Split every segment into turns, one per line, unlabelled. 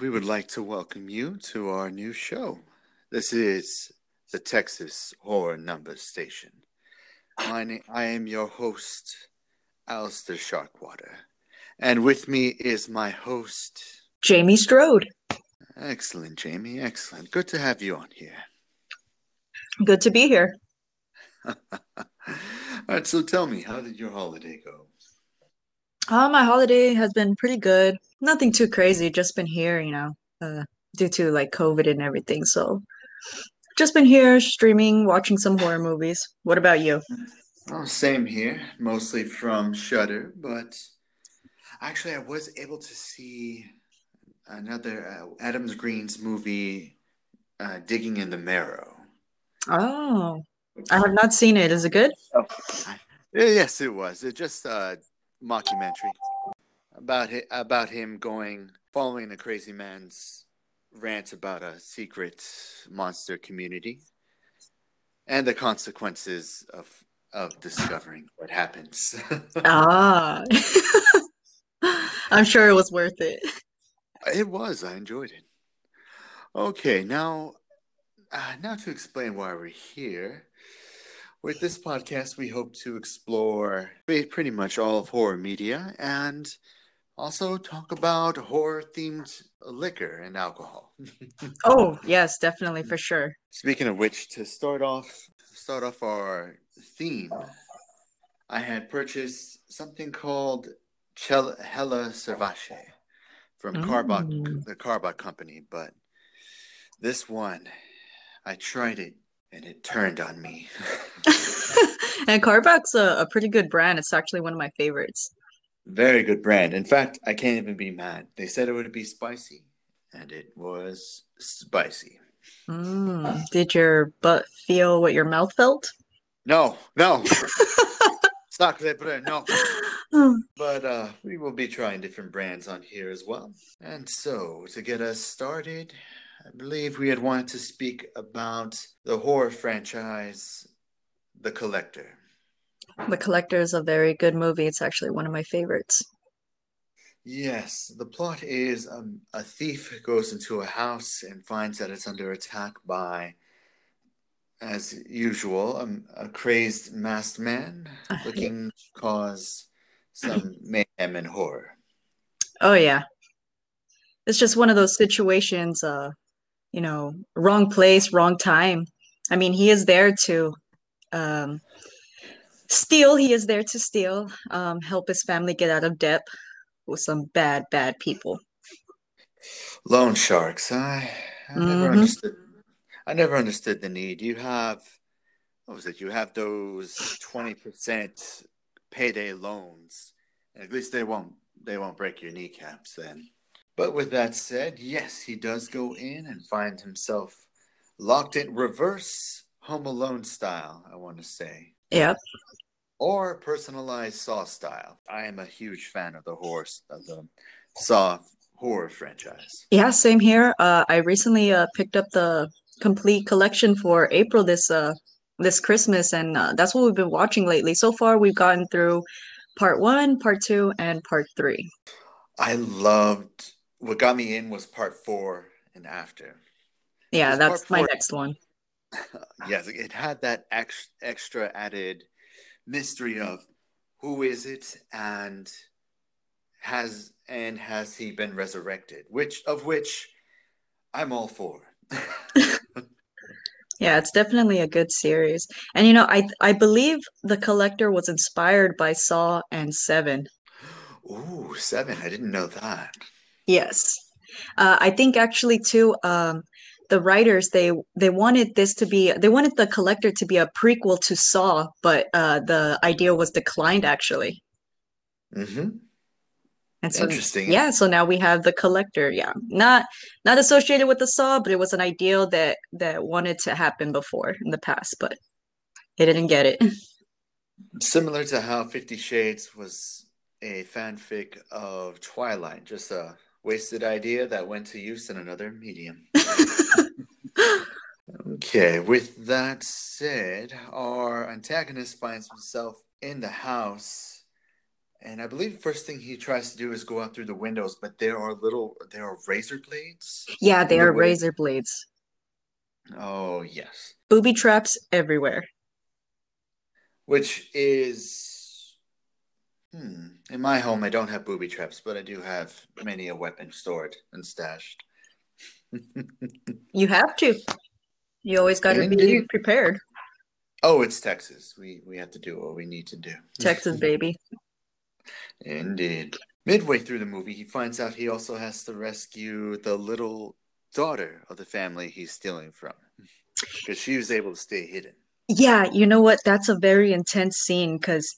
We would like to welcome you to our new show. This is the Texas Horror Number Station. My I am your host, Alistair Sharkwater. And with me is my host.
Jamie Strode.
Excellent, Jamie. Excellent. Good to have you on here.
Good to be here.
All right, so tell me, how did your holiday go?
Uh, my holiday has been pretty good. Nothing too crazy. Just been here, you know, uh, due to like COVID and everything. So, just been here streaming, watching some horror movies. What about you?
Oh, same here, mostly from Shudder, but actually, I was able to see another uh, Adams Green's movie, uh, Digging in the Marrow.
Oh, I have not seen it. Is it good?
Oh, yes, it was. It just a mockumentary about hi- about him going following a crazy man's rant about a secret monster community and the consequences of of discovering what happens.
Ah, I'm sure it was worth it.
It was. I enjoyed it. Okay, now, uh, now to explain why we're here. With this podcast, we hope to explore pretty much all of horror media and also talk about horror-themed liquor and alcohol.
Oh, yes, definitely for sure.
Speaking of which, to start off, start off our theme, I had purchased something called Chel- Hella Cervache from
Mm.
the Karbach company, but this one, I tried it and it turned on me.
And Karbach's a, a pretty good brand. It's actually one of my favorites.
Very good brand. In fact, I can't even be mad. They said it would be spicy, and it was spicy.
Mm. Did your butt feel what your mouth felt?
No, no, no. But uh, we will be trying different brands on here as well. And so, to get us started, I believe we had wanted to speak about the horror franchise, The Collector.
The Collector is a very good movie. It's actually one of my favorites.
Yes, the plot is um, a thief goes into a house and finds that it's under attack by, as usual, um, a crazed masked man looking to cause some mayhem and horror.
Oh yeah. It's just one of those situations, uh, you know, wrong place, wrong time. I mean, he is there to um steal, he is there to steal, um, help his family get out of debt with some bad, bad people.
Loan sharks. I, I never
Mhm.
understood. I never understood the need. You have, what was it? You have those twenty percent payday loans. At least they won't. They won't break your kneecaps then. But with that said, yes, he does go in and find himself locked in reverse Home Alone style. I want to say.
Yep.
Or personalized Saw style. I am a huge fan of the horror of the Saw horror franchise.
Yeah, same here. Uh, I recently uh, picked up the complete collection for April this uh this Christmas, and uh, that's what we've been watching lately. So far, we've gotten through part one, part two, and part three.
I loved what got me in was part four and after.
Yeah, that's my next one.
Yes, it had that ex- extra added mystery of who is it and has and has he been resurrected? Which of which I'm all for.
Yeah, it's definitely a good series. And you know, I I believe The Collector was inspired by Saw and Seven.
Ooh, seven! I didn't know that.
Yes. Uh, I think actually too, um, the writers they they wanted this to be they wanted The Collector to be a prequel to Saw, but uh, the idea was declined actually.
Mm-hmm.
And so
Interesting.
yeah, so now we have The Collector. Yeah, not not associated with the Saw, but it was an ideal that that wanted to happen before in the past, but it didn't get it.
Similar to how Fifty Shades was a fanfic of Twilight, just a wasted idea that went to use in another medium. Okay, with that said, our antagonist finds himself in the house And I believe the first thing he tries to do is go out through the windows, but there are little, there are razor blades.
Yeah, they are
way.
razor blades.
Oh, yes.
Booby traps everywhere.
Which is, hmm, in my home, I don't have booby traps, but I do have many a weapon stored and stashed.
You have to. You always got to be prepared.
oh, it's Texas. We we have to do what we need to do.
Texas, baby.
Indeed. Midway through the movie, he finds out he also has to rescue the little daughter of the family he's stealing from because she was able to stay hidden.
Yeah, you know what? That's a very intense scene because,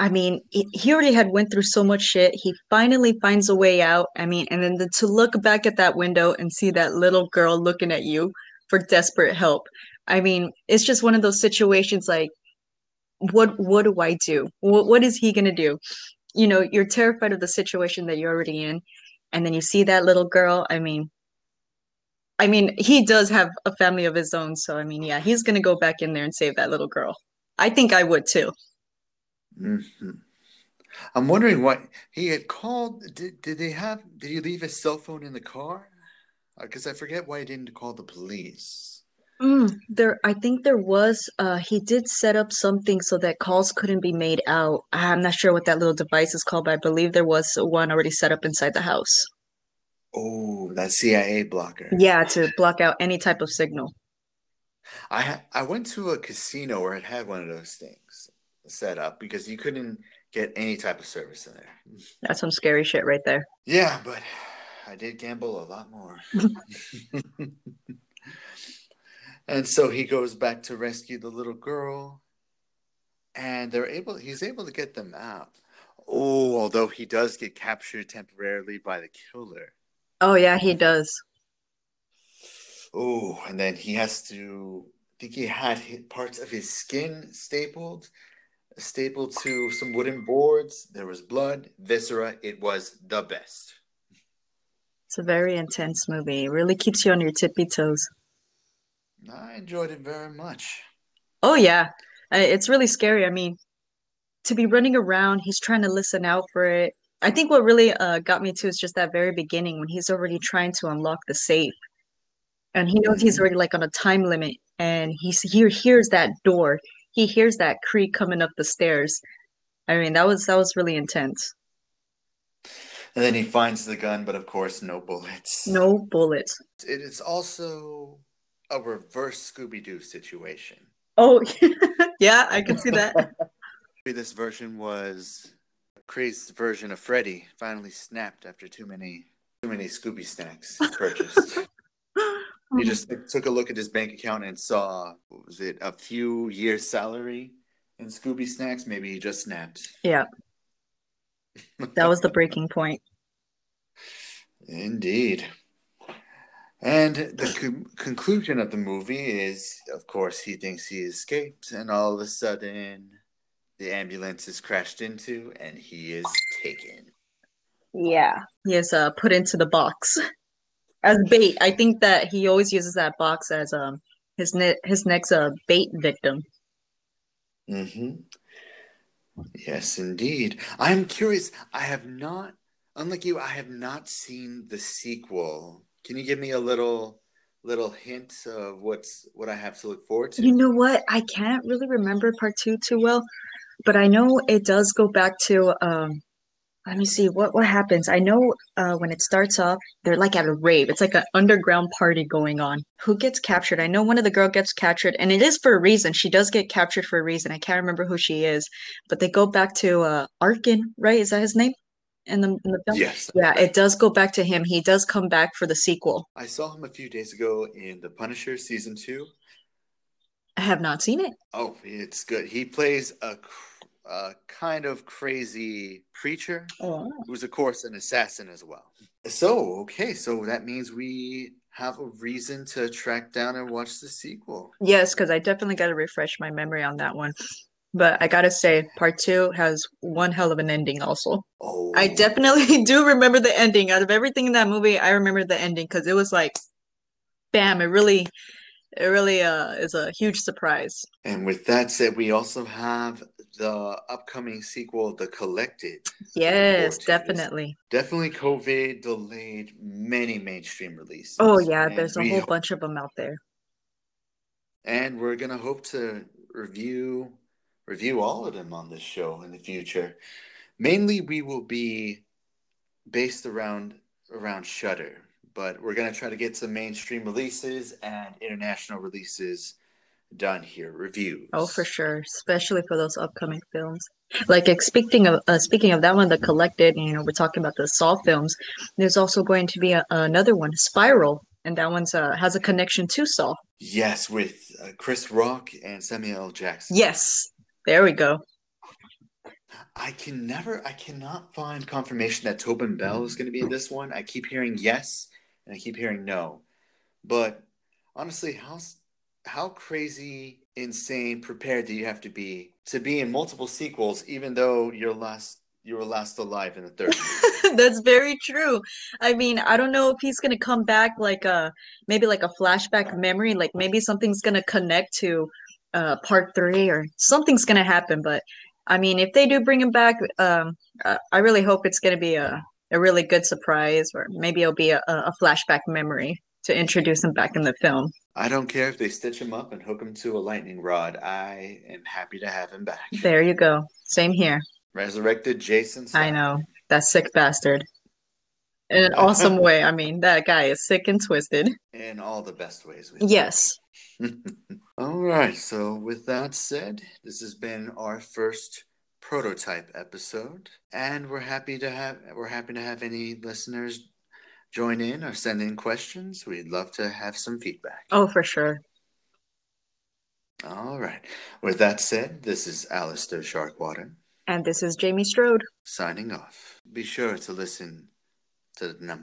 I mean, he already had went through so much shit. He finally finds a way out. I mean, and then the, to look back at that window and see that little girl looking at you for desperate help. I mean, it's just one of those situations like, what what do I do? What what is he gonna do? You know, you're terrified of the situation that you're already in, and then you see that little girl. I mean, I mean, he does have a family of his own, so I mean, yeah, he's gonna go back in there and save that little girl. I think I would too.
Hmm I'm wondering what he had called. Did, did they have? Did he leave his cell phone in the car? Because I forget why he didn't call the police.
Mm, there, I think there was, uh, he did set up something so that calls couldn't be made out. I'm not sure what that little device is called, but I believe there was one already set up inside the house.
Oh, that CIA blocker.
Yeah, to block out any type of signal.
I ha- I went to a casino where it had one of those things set up because you couldn't get any type of service in there.
That's some scary shit right there.
Yeah, but I did gamble a lot more. and so he goes back to rescue the little girl and they're able he's able to get them out. Oh, although he does get captured temporarily by the killer.
Oh yeah, he does.
Oh, and then he has to I think he had parts of his skin stapled stapled to some wooden boards. There was blood, viscera. It was the best.
It's a very intense movie. It really keeps you on your tippy toes.
I enjoyed it very much.
Oh yeah, it's really scary. I mean, to be running around, he's trying to listen out for it. I think what really uh, got me too is just that very beginning when he's already trying to unlock the safe, and he knows he's already like on a time limit, and he's he hears that door, he hears that creak coming up the stairs. I mean, that was that was really intense.
And then he finds the gun, but of course, no bullets.
No bullets.
It is also a reverse Scooby Doo situation.
Oh, yeah, I can see that.
This version was Craig's version of Freddy finally snapped after too many too many Scooby snacks purchased. he just took a look at his bank account and saw what was it a few years salary in Scooby snacks. Maybe he just snapped.
Yeah, that was the breaking point.
Indeed. And the con- conclusion of the movie is, of course, he thinks he escaped, and all of a sudden, the ambulance is crashed into, and he is taken.
Yeah. He is uh put into the box as bait. I think that he always uses that box as um his ne his next uh bait victim.
hmm Yes, indeed. I'm curious. I have not, unlike you, I have not seen the sequel. Can you give me a little, little hint of what's what I have to look forward to?
You know what? I can't really remember part two too well, but I know it does go back to um let me see what what happens. I know uh when it starts off, they're like at a rave. It's like an underground party going on. Who gets captured? I know one of the girl gets captured, and it is for a reason. She does get captured for a reason. I can't remember who she is, but they go back to uh Arkin, right? Is that his name? In the in the film?
Yes.
Yeah, it does go back to him. He does come back for the sequel.
I saw him a few days ago in The Punisher season two.
I have not seen it.
Oh, it's good. He plays a, a kind of crazy preacher
Oh.
who's, of course, an assassin as well. So, okay, so that means we have a reason to track down and watch the sequel.
Yes, because I definitely got to refresh my memory on that one. But I gotta say, part two has one hell of an ending, also.
Oh,
I definitely do remember the ending. Out of everything in that movie, I remember the ending because it was like, bam, it really, it really uh is a huge surprise.
And with that said, we also have the upcoming sequel, The Collected.
Yes, definitely.
Definitely COVID delayed many mainstream releases.
Oh yeah,
and
there's a whole
ho-
bunch of them out there.
and we're gonna hope to review review all of them on this show in the future. Mainly, we will be based around around Shudder, but we're gonna try to get some mainstream releases and international releases done here. Reviews.
Oh, for sure, especially for those upcoming films. Like ex- speaking of uh, speaking of that one, the collected. You know, we're talking about the Saw films. There's also going to be a, another one, Spiral, and that one's uh, has a connection to Saw.
Yes, with uh, Chris Rock and Samuel L. Jackson.
Yes, there we go.
I can never, I cannot find confirmation that Tobin Bell is going to be in this one. I keep hearing yes, and I keep hearing no. But honestly, how how crazy, insane, prepared do you have to be to be in multiple sequels, even though you're last you were last alive in the third?
That's very true. I mean, I don't know if he's gonna come back like a maybe like a flashback memory, like maybe something's gonna connect to uh part three or something's gonna happen. But I mean, if they do bring him back, um, I really hope it's gonna be a a really good surprise, or maybe it'll be a, a flashback memory to introduce him back in the film.
I don't care if they stitch him up and hook him to a lightning rod. I am happy to have him back.
There you go. Same here.
Resurrected Jason.
I know that sick bastard. In an awesome way. I mean, that guy is sick and twisted.
in all the best ways.
Yes.
All right. So, with that said, this has been our first prototype episode, and we're happy to have we're happy to have any listeners join in or send in questions. We'd love to have some feedback.
Oh, for sure.
All right. With that said, this is Alistair Sharkwater
And this is Jamie Strode.
signing off. Be sure to listen to the number.